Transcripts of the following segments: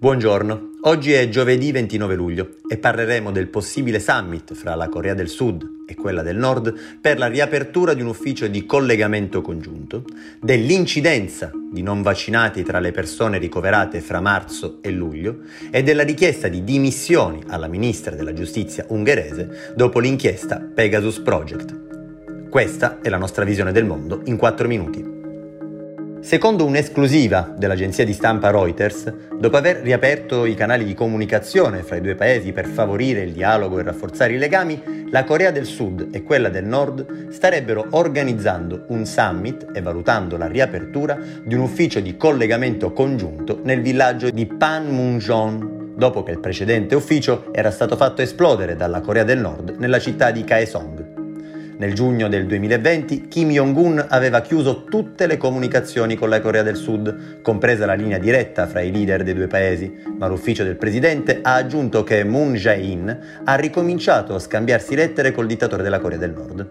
Buongiorno, oggi è giovedì 29 luglio e parleremo del possibile summit fra la Corea del Sud e quella del Nord per la riapertura di un ufficio di collegamento congiunto, dell'incidenza di non vaccinati tra le persone ricoverate fra marzo e luglio e della richiesta di dimissioni alla ministra della giustizia ungherese dopo l'inchiesta Pegasus Project. Questa è la nostra visione del mondo in 4 minuti. Secondo un'esclusiva dell'agenzia di stampa Reuters, dopo aver riaperto i canali di comunicazione fra i due paesi per favorire il dialogo e rafforzare i legami, la Corea del Sud e quella del Nord starebbero organizzando un summit e valutando la riapertura di un ufficio di collegamento congiunto nel villaggio di Panmunjom, dopo che il precedente ufficio era stato fatto esplodere dalla Corea del Nord nella città di Kaesong. Nel giugno del 2020 Kim Jong-un aveva chiuso tutte le comunicazioni con la Corea del Sud, compresa la linea diretta fra i leader dei due paesi, ma l'ufficio del presidente ha aggiunto che Moon Jae-in ha ricominciato a scambiarsi lettere col dittatore della Corea del Nord.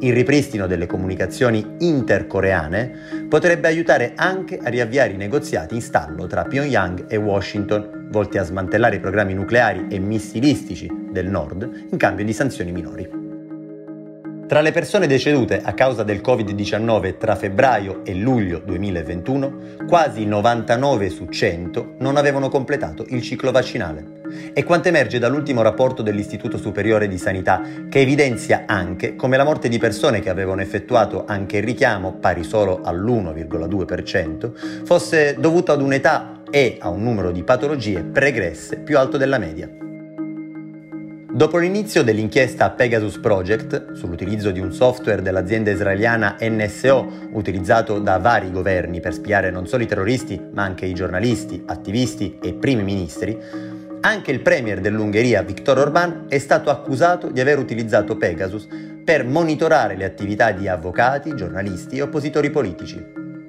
Il ripristino delle comunicazioni intercoreane potrebbe aiutare anche a riavviare i negoziati in stallo tra Pyongyang e Washington, volti a smantellare i programmi nucleari e missilistici del Nord in cambio di sanzioni minori. Tra le persone decedute a causa del Covid-19 tra febbraio e luglio 2021, quasi 99 su 100 non avevano completato il ciclo vaccinale. E quanto emerge dall'ultimo rapporto dell'Istituto Superiore di Sanità, che evidenzia anche come la morte di persone che avevano effettuato anche il richiamo, pari solo all'1,2%, fosse dovuta ad un'età e a un numero di patologie pregresse più alto della media. Dopo l'inizio dell'inchiesta Pegasus Project sull'utilizzo di un software dell'azienda israeliana NSO utilizzato da vari governi per spiare non solo i terroristi ma anche i giornalisti, attivisti e primi ministri, anche il premier dell'Ungheria Viktor Orbán è stato accusato di aver utilizzato Pegasus per monitorare le attività di avvocati, giornalisti e oppositori politici.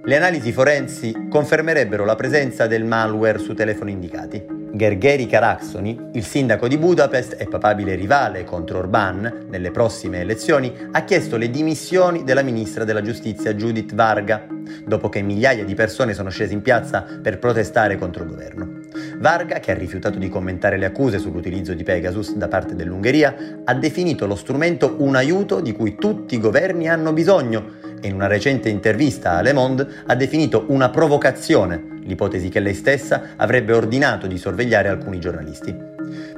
Le analisi forensi confermerebbero la presenza del malware su telefoni indicati. Gergeri Karaksoni, il sindaco di Budapest e papabile rivale contro Orbán nelle prossime elezioni, ha chiesto le dimissioni della ministra della giustizia Judith Varga, dopo che migliaia di persone sono scese in piazza per protestare contro il governo. Varga, che ha rifiutato di commentare le accuse sull'utilizzo di Pegasus da parte dell'Ungheria, ha definito lo strumento un aiuto di cui tutti i governi hanno bisogno e in una recente intervista a Le Monde ha definito una provocazione l'ipotesi che lei stessa avrebbe ordinato di sorvegliare alcuni giornalisti.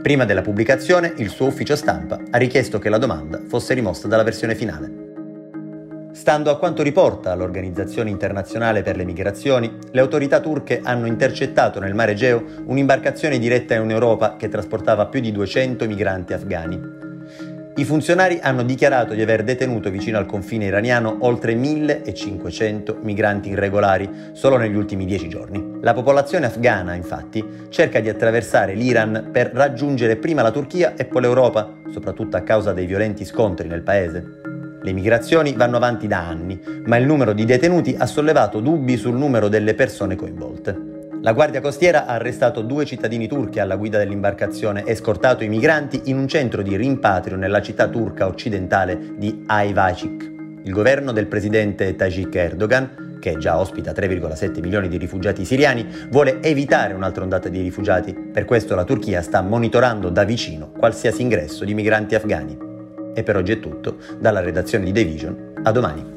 Prima della pubblicazione, il suo ufficio stampa ha richiesto che la domanda fosse rimossa dalla versione finale. Stando a quanto riporta l'Organizzazione internazionale per le migrazioni, le autorità turche hanno intercettato nel mare Egeo un'imbarcazione diretta in Europa che trasportava più di 200 migranti afghani. I funzionari hanno dichiarato di aver detenuto vicino al confine iraniano oltre 1500 migranti irregolari solo negli ultimi dieci giorni. La popolazione afghana, infatti, cerca di attraversare l'Iran per raggiungere prima la Turchia e poi l'Europa, soprattutto a causa dei violenti scontri nel paese. Le migrazioni vanno avanti da anni, ma il numero di detenuti ha sollevato dubbi sul numero delle persone coinvolte. La Guardia Costiera ha arrestato due cittadini turchi alla guida dell'imbarcazione e scortato i migranti in un centro di rimpatrio nella città turca occidentale di Ayvacik. Il governo del presidente Tajik Erdogan, che già ospita 3,7 milioni di rifugiati siriani, vuole evitare un'altra ondata di rifugiati. Per questo la Turchia sta monitorando da vicino qualsiasi ingresso di migranti afghani. E per oggi è tutto, dalla redazione di The Vision, a domani.